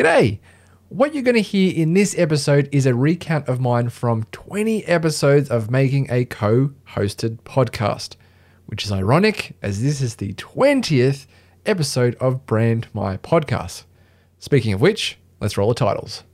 G'day! What you're going to hear in this episode is a recount of mine from 20 episodes of making a co hosted podcast, which is ironic as this is the 20th episode of Brand My Podcast. Speaking of which, let's roll the titles.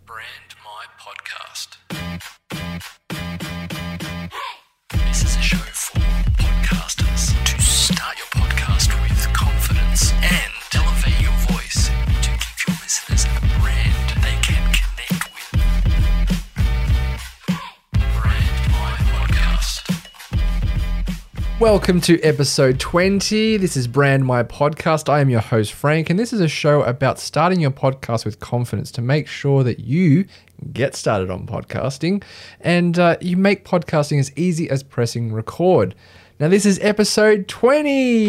Welcome to episode 20. This is Brand My Podcast. I am your host, Frank, and this is a show about starting your podcast with confidence to make sure that you get started on podcasting and uh, you make podcasting as easy as pressing record. Now, this is episode 20.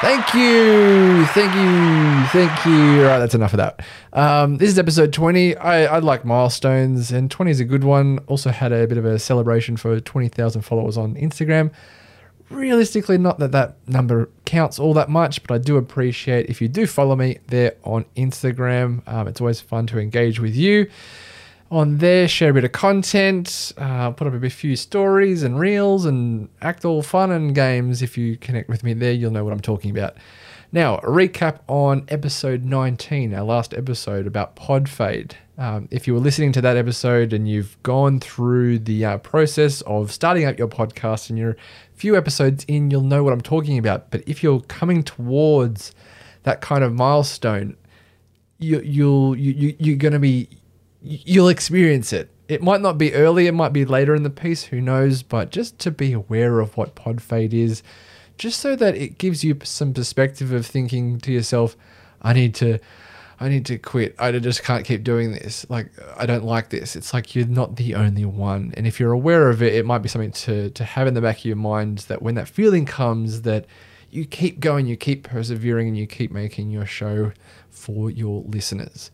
Thank you. Thank you. Thank you. All right, that's enough of that. Um, this is episode 20. I, I like milestones, and 20 is a good one. Also, had a bit of a celebration for 20,000 followers on Instagram realistically not that that number counts all that much but i do appreciate if you do follow me there on instagram. Um, it's always fun to engage with you on there share a bit of content uh, put up a few stories and reels and act all fun and games. If you connect with me there you'll know what i'm talking about. Now a recap on episode 19 our last episode about pod fade. Um, if you were listening to that episode and you've gone through the uh, process of starting up your podcast and you're few episodes in, you'll know what I'm talking about. But if you're coming towards that kind of milestone, you, you'll you, you you're gonna be you'll experience it. It might not be early, it might be later in the piece, who knows? But just to be aware of what pod fade is, just so that it gives you some perspective of thinking to yourself, I need to I need to quit. I just can't keep doing this. Like I don't like this. It's like you're not the only one. And if you're aware of it, it might be something to to have in the back of your mind that when that feeling comes that you keep going, you keep persevering and you keep making your show for your listeners.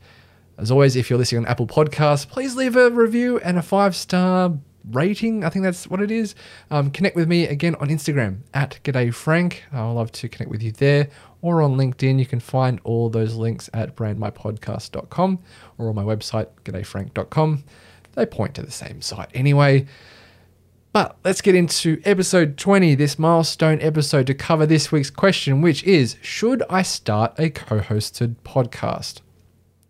As always, if you're listening on Apple Podcasts, please leave a review and a five star rating. I think that's what it is. Um, connect with me again on Instagram at G'day Frank. I'd love to connect with you there or on LinkedIn. You can find all those links at brandmypodcast.com or on my website, g'dayfrank.com. They point to the same site anyway. But let's get into episode 20, this milestone episode, to cover this week's question, which is Should I start a co hosted podcast?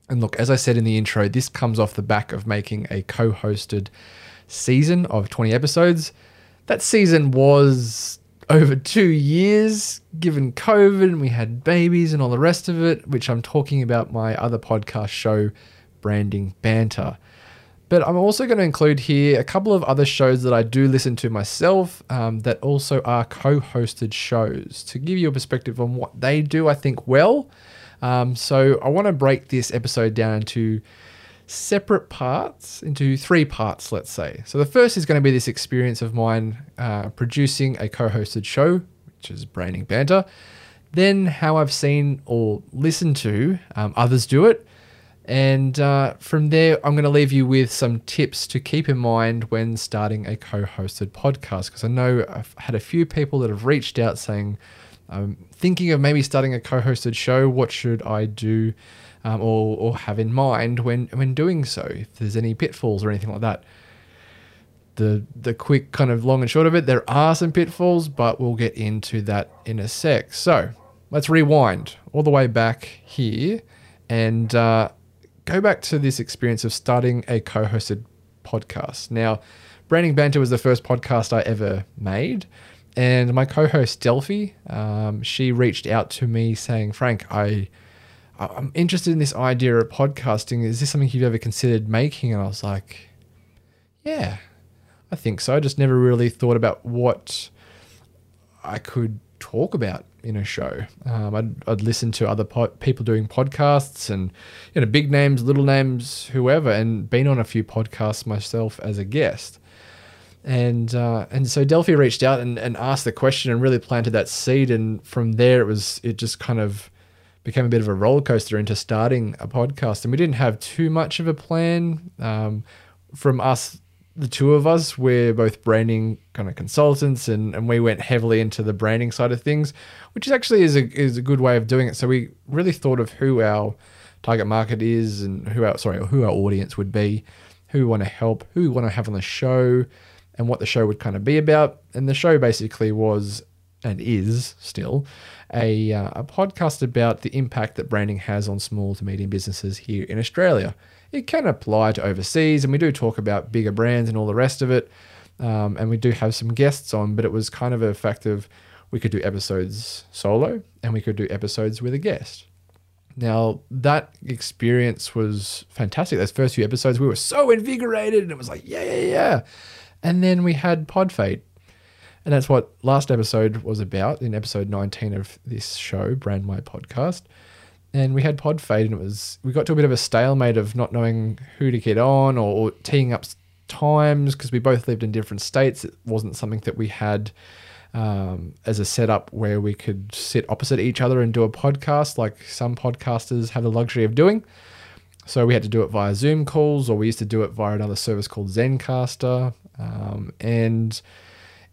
And look, as I said in the intro, this comes off the back of making a co hosted season of 20 episodes. That season was over two years, given COVID, and we had babies and all the rest of it, which I'm talking about my other podcast show, Branding Banter. But I'm also going to include here a couple of other shows that I do listen to myself um, that also are co hosted shows to give you a perspective on what they do, I think, well. Um, so I want to break this episode down into separate parts, into three parts, let's say. So the first is going to be this experience of mine uh, producing a co hosted show, which is Branding Banter. Then how I've seen or listened to um, others do it. And uh, from there, I'm going to leave you with some tips to keep in mind when starting a co hosted podcast. Because I know I've had a few people that have reached out saying, I'm thinking of maybe starting a co hosted show. What should I do um, or, or have in mind when, when doing so? If there's any pitfalls or anything like that. The, the quick kind of long and short of it, there are some pitfalls, but we'll get into that in a sec. So let's rewind all the way back here and uh, go back to this experience of starting a co hosted podcast. Now, Branding Banter was the first podcast I ever made. And my co host, Delphi, um, she reached out to me saying, Frank, I. I'm interested in this idea of podcasting. Is this something you've ever considered making? And I was like, yeah, I think so. I just never really thought about what I could talk about in a show. Um, I'd, I'd listen to other people doing podcasts and, you know, big names, little names, whoever, and been on a few podcasts myself as a guest. And uh, and so Delphi reached out and, and asked the question and really planted that seed. And from there, it was it just kind of became a bit of a roller coaster into starting a podcast. And we didn't have too much of a plan. Um, from us, the two of us, we're both branding kind of consultants, and, and we went heavily into the branding side of things, which is actually is a is a good way of doing it. So we really thought of who our target market is and who our sorry who our audience would be, who we want to help, who we want to have on the show, and what the show would kind of be about. And the show basically was and is still a, uh, a podcast about the impact that branding has on small to medium businesses here in Australia. It can apply to overseas, and we do talk about bigger brands and all the rest of it. Um, and we do have some guests on, but it was kind of of we could do episodes solo and we could do episodes with a guest. Now, that experience was fantastic. Those first few episodes, we were so invigorated and it was like, yeah, yeah, yeah. And then we had Podfade. And that's what last episode was about in episode 19 of this show, Brand My Podcast. And we had Pod Fade, and it was, we got to a bit of a stalemate of not knowing who to get on or, or teeing up times because we both lived in different states. It wasn't something that we had um, as a setup where we could sit opposite each other and do a podcast like some podcasters have the luxury of doing. So we had to do it via Zoom calls, or we used to do it via another service called Zencastr. Um, and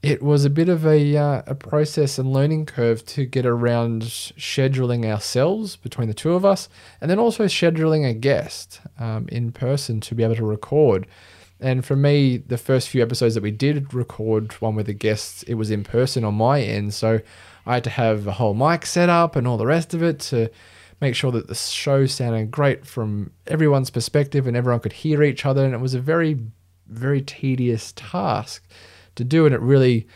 it was a bit of a, uh, a process and learning curve to get around scheduling ourselves between the two of us, and then also scheduling a guest um, in person to be able to record. And for me, the first few episodes that we did record one with the guests, it was in person on my end. So I had to have a whole mic set up and all the rest of it to make sure that the show sounded great from everyone's perspective and everyone could hear each other. And it was a very, very tedious task to do. And it really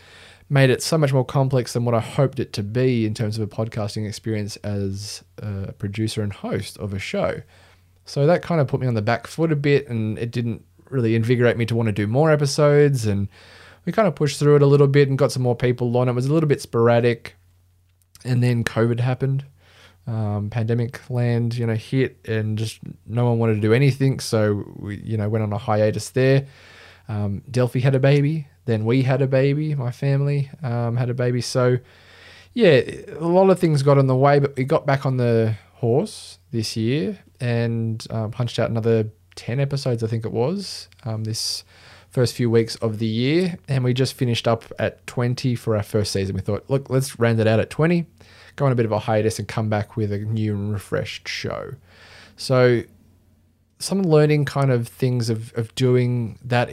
made it so much more complex than what I hoped it to be in terms of a podcasting experience as a producer and host of a show. So that kind of put me on the back foot a bit and it didn't really invigorate me to want to do more episodes. And we kind of pushed through it a little bit and got some more people on. It was a little bit sporadic. And then COVID happened. Um, pandemic land, you know, hit and just no one wanted to do anything. So we, you know, went on a hiatus there. Um, Delphi had a baby. Then we had a baby. My family um, had a baby. So, yeah, a lot of things got in the way, but we got back on the horse this year and uh, punched out another 10 episodes, I think it was, um, this first few weeks of the year. And we just finished up at 20 for our first season. We thought, look, let's round it out at 20, go on a bit of a hiatus and come back with a new and refreshed show. So, some learning kind of things of, of doing that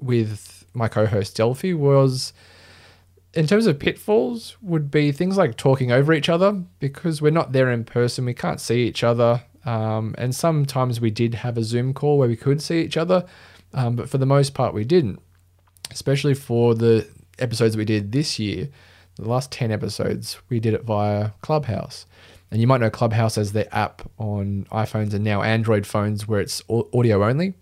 with my co host Delphi was in terms of pitfalls would be things like talking over each other because we're not there in person we can't see each other um, and sometimes we did have a Zoom call where we could see each other, um, but for the most part, we didn't. Especially for the episodes we did this year, the last 10 episodes, we did it via Clubhouse. And you might know Clubhouse as the app on iPhones and now Android phones where it's audio only.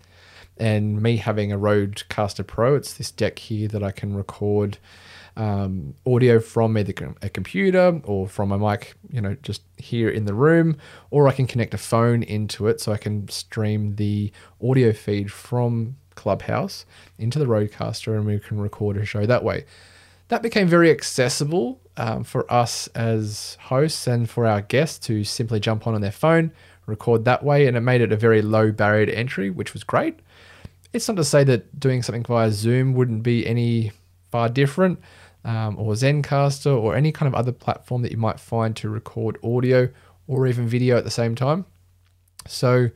And me having a Rodecaster Pro, it's this deck here that I can record um, audio from either a computer or from a mic, you know, just here in the room, or I can connect a phone into it so I can stream the audio feed from Clubhouse into the Rodecaster and we can record a show that way. That became very accessible um, for us as hosts and for our guests to simply jump on on their phone, record that way, and it made it a very low barrier to entry, which was great. It's not to say that doing something via Zoom wouldn't be any far different um, or Zencastr or any kind of other platform that you might find to record audio or even video at the same time. So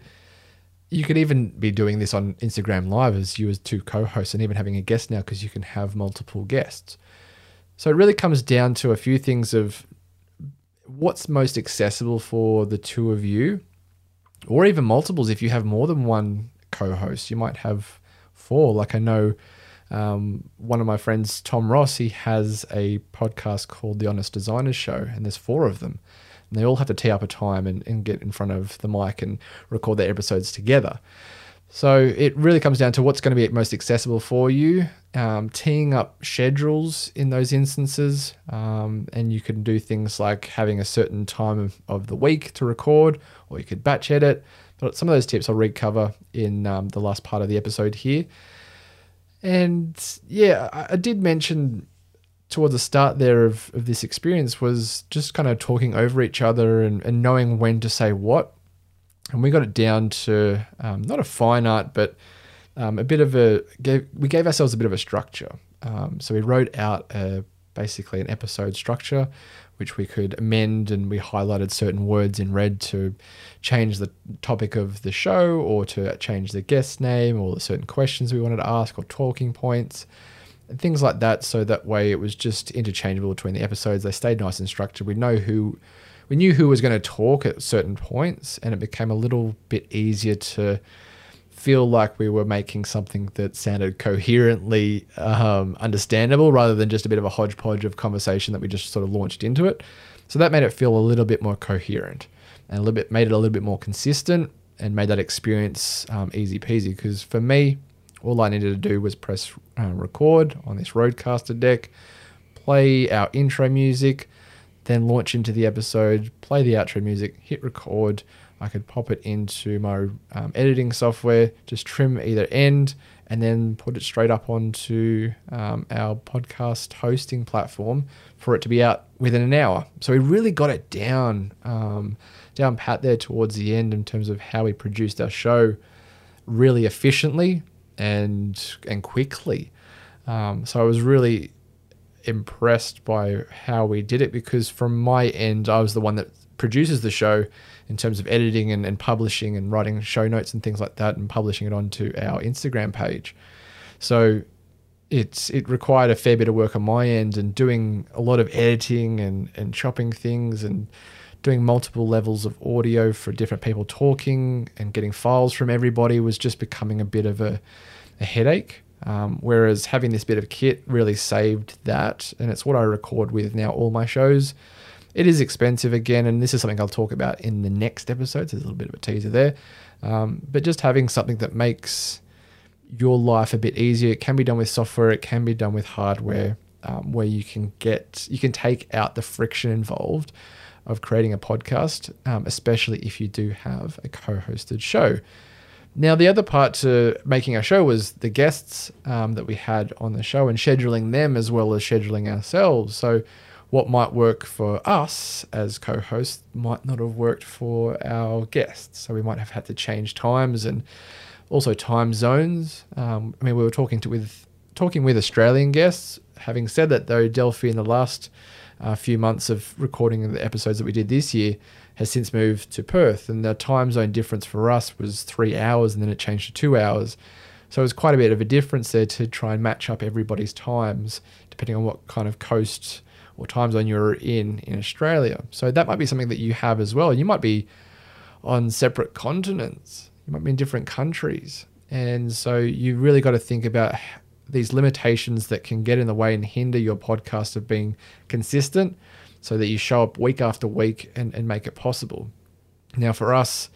you could even be doing this on Instagram Live as you as two co-hosts and even having a guest now because you can have multiple guests. So it really comes down to a few things of what's most accessible for the two of you or even multiples if you have more than one co-host. You might have four like I know um, one of my friends, Tom Ross, he has a podcast called The Honest Designers Show, and there's four of them. And they all have to tee up a time and, and get in front of the mic and record their episodes together. So it really comes down to what's going to be most accessible for you, um, teeing up schedules in those instances. Um, and you can do things like having a certain time of, of, the week to record, or you could batch edit. Some of those tips I'll recover in um, the last part of the episode here. And yeah, I, I did mention towards the start there of, of this experience was just kind of talking over each other and, and knowing when to say what. And we got it down to um, not a fine art, but um, a bit of a, gave, we gave ourselves a bit of a structure. Um, so we wrote out a, basically an episode structure. Which we could amend, and we highlighted certain words in red to change the topic of the show or to change the guest name or the certain questions we wanted to ask or talking points and things like that. So that way it was just interchangeable between the episodes. They stayed nice and structured. We know who we knew who was going to talk at certain points, and it became a little bit easier to feel like we were making something that sounded coherently um, understandable rather than just a bit of a hodgepodge of conversation that we just sort of launched into it. So that made it feel a little bit more coherent and a little bit made it a little bit more consistent and made that experience um, easy peasy. Because for me, all I needed to do was press uh, record on this Rodecaster deck, play our intro music, then launch into the episode, play the outro music, hit record. I could pop it into my um, editing software, just trim either end, and then put it straight up onto um, our podcast hosting platform for it to be out within an hour. So we really got it down, um, down pat there towards the end in terms of how we produced our show really efficiently and and quickly. Um, so I was really impressed by how we did it because from my end, I was the one that produces the show in terms of editing and, and publishing and writing show notes and things like that and publishing it onto our Instagram page. So it's it required a fair bit of work on my end and doing a lot of editing and, and chopping things and doing multiple levels of audio for different people talking and getting files from everybody was just becoming a bit of a, a headache. Um, whereas having this bit of kit really saved that, and it's what I record with now all my shows. It is expensive again, and this is something I'll talk about in the next episode. So there's a little bit of a teaser there, um, but just having something that makes your life a bit easier. It can be done with software. It can be done with hardware, um, where you can get you can take out the friction involved of creating a podcast, um, especially if you do have a co-hosted show. Now, the other part to making our show was the guests um, that we had on the show and scheduling them as well as scheduling ourselves. So, what might work for us as co hosts might not have worked for our guests. So, we might have had to change times and also time zones. Um, I mean, we were talking to with talking with Australian guests. Having said that, though, Delphi in the last uh, few months of recording the episodes that we did this year has since moved to Perth, and the time zone difference for us was three hours, and then it changed to two hours. So it was quite a bit of a difference there to try and match up everybody's times, depending on what kind of coast or time zone you're in in Australia. So that might be something that you have as well. You might be on separate continents, you might be in different countries. And so you really got to think about these limitations that can get in the way and hinder your podcast of being consistent so that you show up week after week and, and make it possible. Now, for us,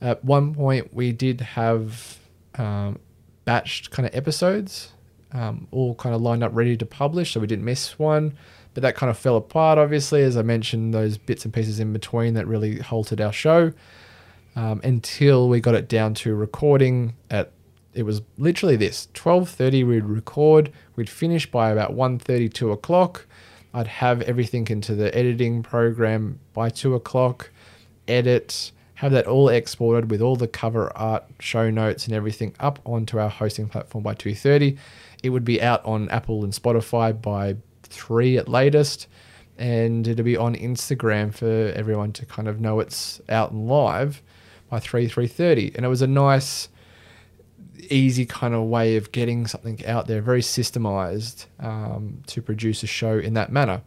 at one point, we did have um, batched kind of episodes, um, all kind of lined up ready to publish, so we didn't miss one. But that kind of fell apart, obviously, as I mentioned, those bits and pieces in between that really halted our show um, until we got it down to recording at it was literally this 12.30 we'd record we'd finish by about 1.30 2 o'clock I'd have everything into the editing program by two o'clock, edit, have that all exported with all the cover art, show notes, and everything up onto our hosting platform by 2:30. It would be out on Apple and Spotify by three at latest, and it'll be on Instagram for everyone to kind of know it's out and live by 3 3:30. And it was a nice easy kind of way of getting something out there, very systemized um, to produce a show in that manner.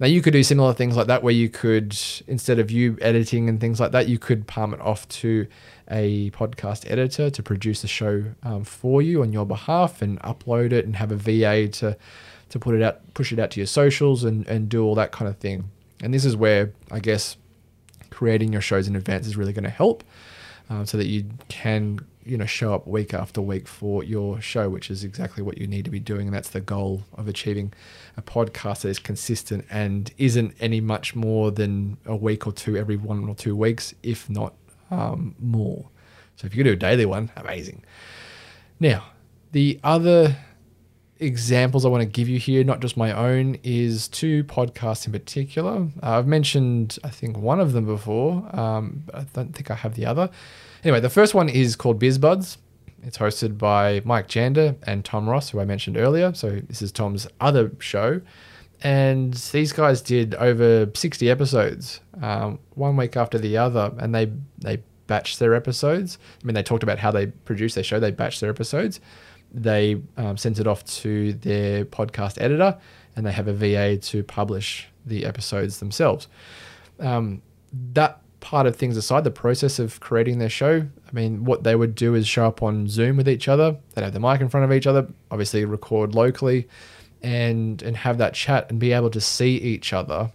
Now you could do similar things like that, where you could instead of you editing and things like that, you could palm it off to a podcast editor to produce a show um, for you on your behalf and upload it and have a VA to to put it out, push it out to your socials and and do all that kind of thing. And this is where I guess creating your shows in advance is really going to help, um, so that you can you know show up week after week for your show which is exactly what you need to be doing and that's the goal of achieving a podcast that is consistent and isn't any much more than a week or two every one or two weeks if not um, more so if you do a daily one amazing now the other examples I want to give you here, not just my own, is two podcasts in particular. Uh, I've mentioned, I think, one of them before, um, I don't think I have the other. Anyway, the first one is called BizBuds. It's hosted by Mike Janda and Tom Ross, who I mentioned earlier. So this is Tom's other show. and these guys did over 60 episodes, um, one week after the other, and they they batched their episodes. I mean, they talked about how they produce their show. They batched their episodes. They um, sent it off to their podcast editor, and they have a VA to publish the episodes themselves. Um, that part of things aside, the process of creating their show, I mean, what they would do is show up on Zoom with each other. They'd have the mic in front of each other, obviously record locally, and and have that chat and be able to see each other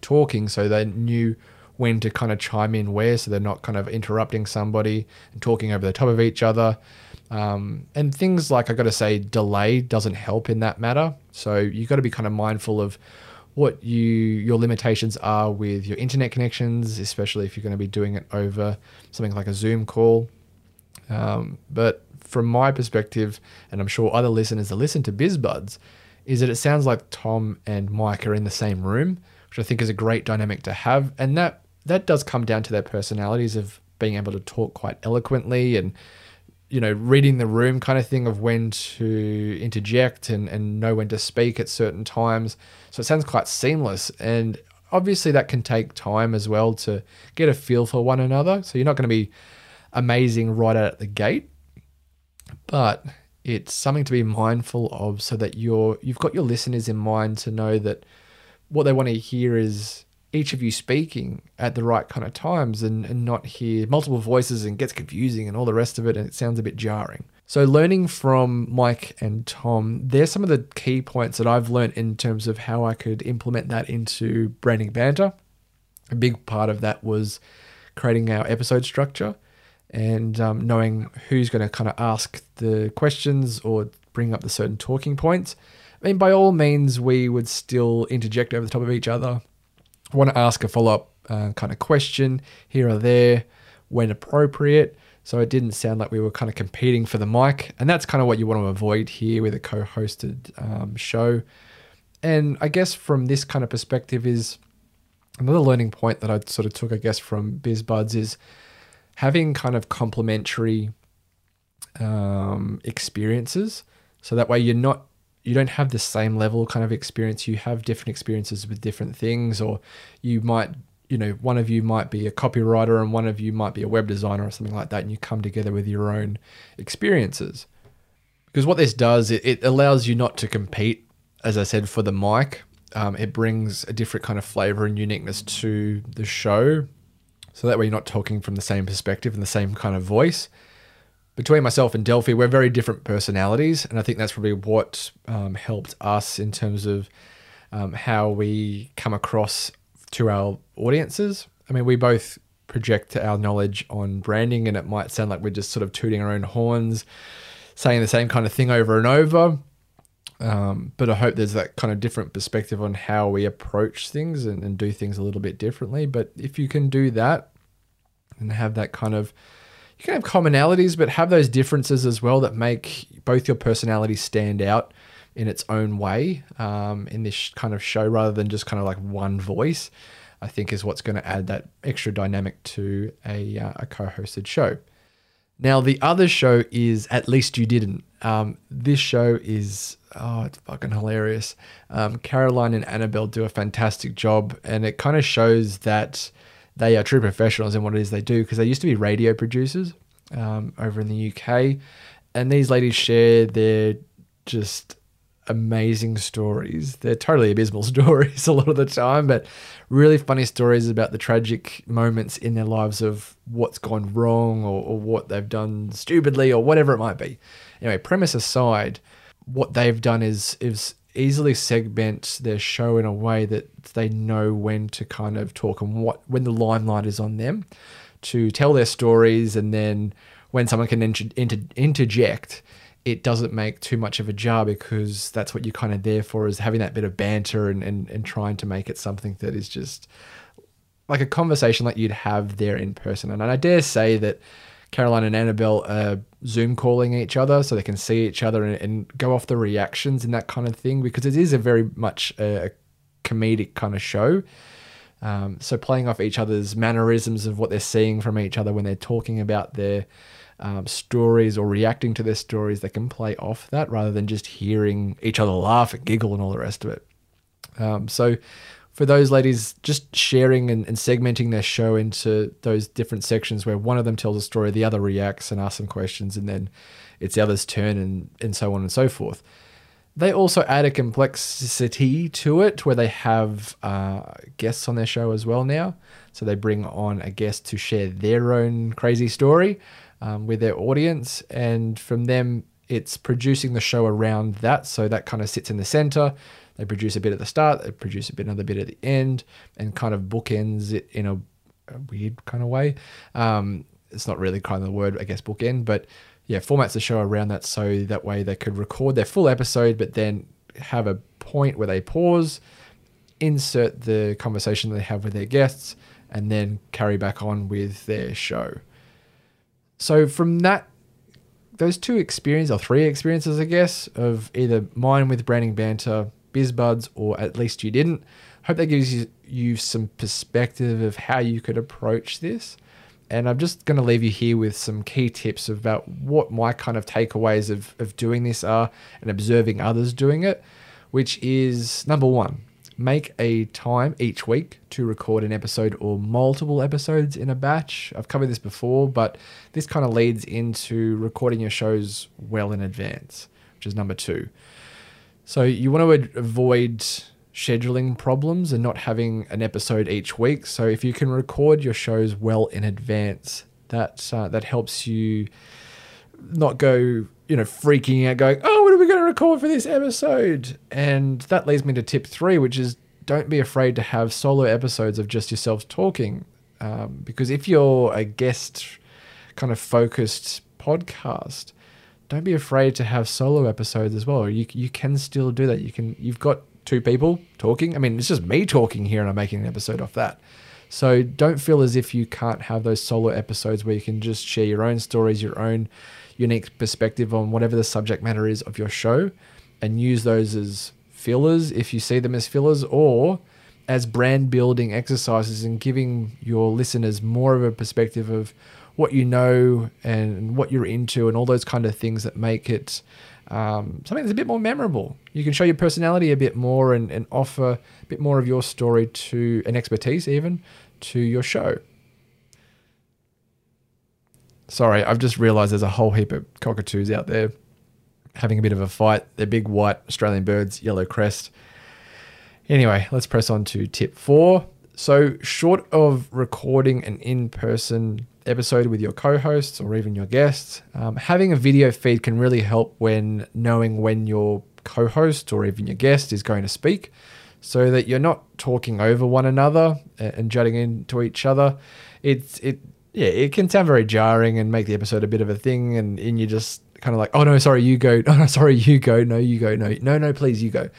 talking, so they knew when to kind of chime in where, so they're not kind of interrupting somebody and talking over the top of each other. Um, and things like I got to say, delay doesn't help in that matter. So you've got to be kind of mindful of what you your limitations are with your internet connections, especially if you're going to be doing it over something like a Zoom call. Um, but from my perspective, and I'm sure other listeners that listen to BizBuds, is that it sounds like Tom and Mike are in the same room, which I think is a great dynamic to have, and that that does come down to their personalities of being able to talk quite eloquently and you know reading the room kind of thing of when to interject and, and know when to speak at certain times. So it sounds quite seamless. And obviously that can take time as well to get a feel for one another. So you're not going to be amazing right out at the gate but it's something to be mindful of so that you're you've got your listeners in mind to know that what they want to hear is each of you speaking at the right kind of times and, and not hear multiple voices and gets confusing and all the rest of it and it sounds a bit jarring. So learning from Mike and Tom, there's some of the key points that I've learned in terms of how I could implement that into branding banter. A big part of that was creating our episode structure and um, knowing who's going to kind of ask the questions or bring up the certain talking points. I mean, by all means, we would still interject over the top of each other want to ask a follow up uh, kind of question here or there when appropriate. So it didn't sound like we were kind of competing for the mic. And that's kind of what you want to avoid here with a co hosted um, show. And I guess from this kind of perspective, is another learning point that I sort of took, I guess, from BizBuds is having kind of complementary um, experiences. So that way you're not you don't have the same level kind of experience. You have different experiences with different things, or you might, you know, one of you might be a copywriter and one of you might be a web designer or something like that, and you come together with your own experiences. Because what this does, it, it allows you not to compete, as I said, for the mic. Um, it brings a different kind of flavor and uniqueness to the show. So that way you're not talking from the same perspective and the same kind of voice between myself and Delphi, we're very different personalities, and I think that's probably what um, helped us in terms of um, how we come across to our audiences. I mean, we both project our knowledge on branding, and it might sound like we're just sort of tooting our own horns, saying the same kind of thing over and over. Um, but I hope there's that kind of different perspective on how we approach things and, and do things a little bit differently. But if you can do that and have that kind of you can have commonalities, but have those differences as well that make both your personalities stand out in its own way um, in this kind of show rather than just kind of like one voice. I think is what's going to add that extra dynamic to a, uh, a co-hosted show. Now the other show is at least you didn't. Um, this show is oh, it's fucking hilarious. Um, Caroline and Annabelle do a fantastic job, and it kind of shows that they are true professionals in what it is they do because they used to be radio producers um, over in the UK. And these ladies share their just amazing stories. They're totally abysmal stories a lot of the time, but really funny stories about the tragic moments in their lives of what's gone wrong or, or what they've done stupidly or whatever it might be. Anyway, premise aside, what they've done is is easily segment their show in a way that they know when to kind of talk and what when the limelight is on them to tell their stories. And then when someone can inter- inter- interject it doesn't make too much of a jar because that's what you're kind of there for is having that bit of banter and, and, and trying to make it something that is just like a conversation like you'd have there in person. And i dare say that Caroline and Annabelle are Zoom calling each other so they can see each other and, and, go off the reactions and that kind of thing because it is a very much a, comedic kind of show. Um, so playing off each other's mannerisms of what they're seeing from each other when they're talking about their um, stories or reacting to their stories, they can play off that rather than just hearing each other laugh and giggle and all the rest of it. Um, so for those ladies, just sharing and, and segmenting their show into those different sections where one of them tells a story, the other reacts and asks some questions, and then it's the other's turn, and, and so on and so forth. They also add a complexity to it where they have uh, guests on their show as well now. So they bring on a guest to share their own crazy story um, with their audience. And from them, it's producing the show around that. So that kind of sits in the center. They produce a bit at the start, they produce a bit, another bit at the end, and kind of bookends it in a, a weird kind of way. Um, it's not really kind of the word, I guess, bookend, but yeah, formats the show around that so that way they could record their full episode, but then have a point where they pause, insert the conversation they have with their guests, and then carry back on with their show. So from that, those two experiences or three experiences, I guess, of either mine with branding banter, BizBuds, or at least you didn't. Hope that gives you, you some perspective of how you could approach this. And I'm just going to leave you here with some key tips about what my kind of takeaways of, of doing this are and observing others doing it, which is number one, make a time each week to record an episode or multiple episodes in a batch. I've covered this before, but this kind of leads into recording your shows well in advance, which is number two. So you want to avoid scheduling problems and not having an episode each week. So if you can record your shows well in advance, that uh, that helps you not go you know freaking out, going, "Oh, what are we going to record for this episode?" And that leads me to tip three, which is don't be afraid to have solo episodes of just yourself talking, um, because if you're a guest kind of focused podcast don't be afraid to have solo episodes as well. You you can still do that. You can you've got two people talking. I mean, it's just me talking here and I'm making an episode off that. So don't feel as if you can't have those solo episodes where you can just share your own stories, your own unique perspective on whatever the subject matter is of your show and use those as fillers if you see them as fillers or as brand building exercises and giving your listeners more of a perspective of what you know and what you're into and all those kind of things that make it um, something that's a bit more memorable. You can show your personality a bit more and, and offer a bit more of your story to an expertise even to your show. Sorry, I've just realized there's a whole heap of cockatoos out there having a bit of a fight. They're big white Australian birds, yellow crest. Anyway, let's press on to tip four. So, short of recording an in person episode with your co hosts or even your guests, um, having a video feed can really help when knowing when your co host or even your guest is going to speak so that you're not talking over one another and jutting into each other. It's, it, yeah, it can sound very jarring and make the episode a bit of a thing, and, and you just kind of like, oh no, sorry, you go. Oh no, sorry, you go. No, you go. No, no, no, please, you go.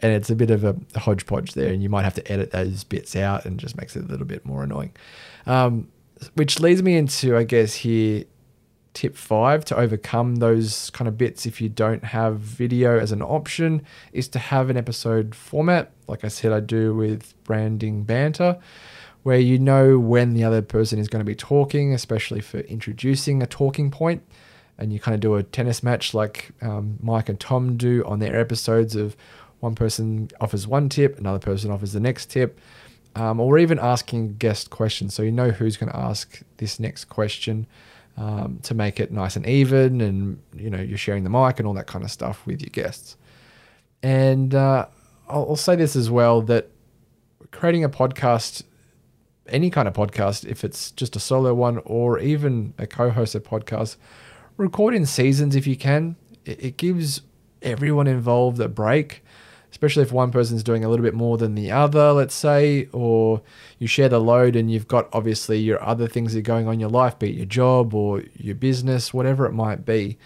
And it's a bit of a hodgepodge there, and you might have to edit those bits out, and just makes it a little bit more annoying. Um, which leads me into, I guess, here tip five to overcome those kind of bits if you don't have video as an option is to have an episode format. Like I said, I do with branding banter, where you know when the other person is going to be talking, especially for introducing a talking point, And you kind of do a tennis match like um, Mike and Tom do on their episodes of one person offers one tip, another person offers the next tip um, or even asking guest questions. So you know who's going to ask this next question um, to make it nice and even, and you know you're sharing the mic and all that kind of stuff with your guests. And uh, I'll, I'll say this as well that creating a podcast, any kind of podcast, if it's just a solo one or even a co-hosted podcast, record in seasons if you can. It, it gives everyone involved a break especially if one person's doing a little bit more than the other, let's say, or you share the load and you've got obviously your other things that are going on in your life, be it your job or your business, whatever it might be.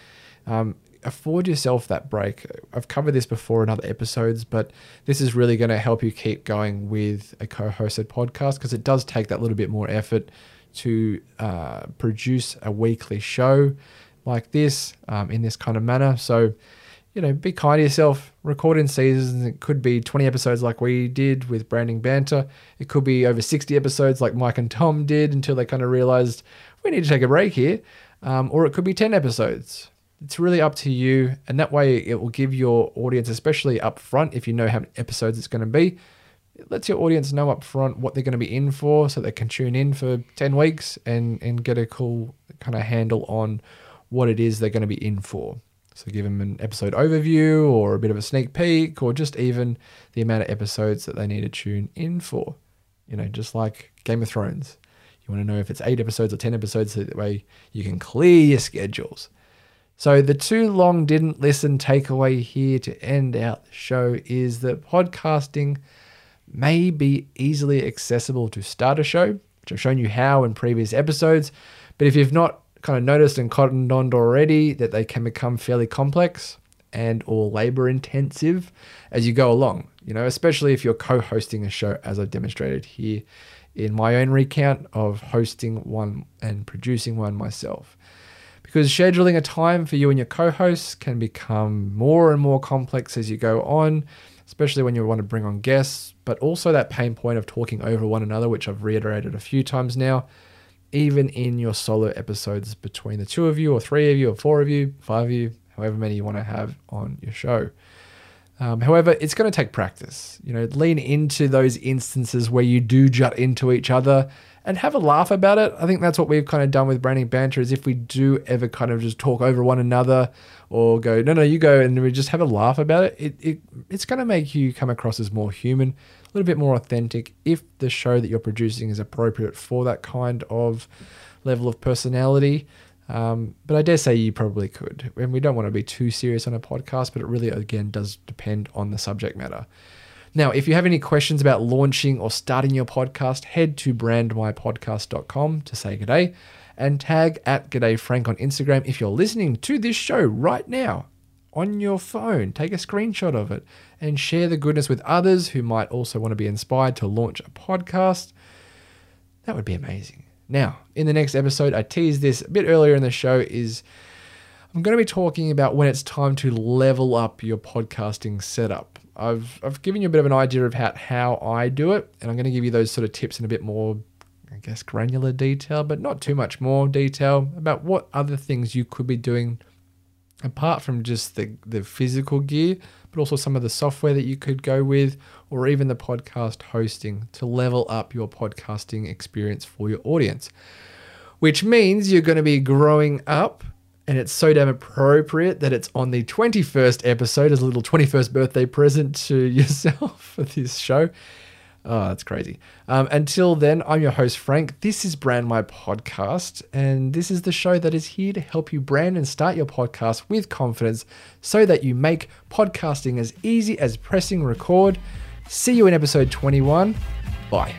Um, afford yourself that break. I've covered this before in other episodes, but this is really going to help you keep going with a co hosted podcast because it does take that little bit more effort to uh, produce a weekly show like this um, in this kind of manner. So, you know, be kind to yourself. Record in seasons. It could be 20 episodes like we did with Branding Banter. It could be over 60 episodes like Mike and Tom did until they kind of realized we need to take a break here. Um, or it could be 10 episodes. It's really up to you. And that way, it will give your audience, especially up front, if you know how many episodes it's going to be, it lets your audience know up front what they're going to be in for so they can tune in for 10 weeks and, and get a cool kind of handle on what it is they're going to be in for. So give them an episode overview or a bit of a sneak peek or just even the amount of episodes that they need to tune in for. You know, just like Game of Thrones. You want to know if it's eight episodes or 10 episodes so that way you can clear your schedules. So, the too long didn't listen takeaway here to end out the show is that podcasting may be easily accessible to start a show, which I've shown you how in previous episodes. But if you've not kind of noticed and cottoned on already that they can become fairly complex and or labor intensive as you go along, you know, especially if you're co-hosting a show as I've demonstrated here in my own recount of hosting one and producing one myself. Because scheduling a time for you and your co-hosts can become more and more complex as you go on, especially when you want to bring on guests, but also that pain point of talking over one another, which I've reiterated a few times now even in your solo episodes between the two of you, or three of you, or four of you, five of you, however many you want to have on your show. Um, however, it's going to take practice. You know, lean into those instances where you do jut into each other and have a laugh about it. I think that's what we've kind of done with branding banter. Is if we do ever kind of just talk over one another or go, no, no, you go, and we just have a laugh about it, it, it it's going to make you come across as more human a little bit more authentic if the show that you're producing is appropriate for that kind of level of personality. Um, but I dare say you probably could. And we don't want to be too serious on a podcast, but it really, again, does depend on the subject matter. Now, if you have any questions about launching or starting your podcast, head to brandmypodcast.com to say g'day and tag at g'day frank on Instagram if you're listening to this show right now on your phone. Take a screenshot of it and share the goodness with others who might also want to be inspired to launch a podcast. That would be amazing. Now, in the next episode, I teased this a bit earlier in the show is I'm going to be talking about when it's time to level up your podcasting setup. I've, I've given you a bit of an idea of how, how I do it, and I'm going to give you those sort of tips in a bit more, I guess, granular detail, but not too much more detail about what other things you could be doing apart from just the, the physical gear, but also some of the software that you could go with, or even the podcast hosting to level up your podcasting experience for your audience. Which means you're going to be growing up, and it's so damn appropriate that it's on the 21st episode as a little 21st birthday present to yourself for this show. Oh, that's crazy. Um, until then, I'm your host, Frank. This is Brand My Podcast, and this is the show that is here to help you brand and start your podcast with confidence so that you make podcasting as easy as pressing record. See you in episode 21. Bye.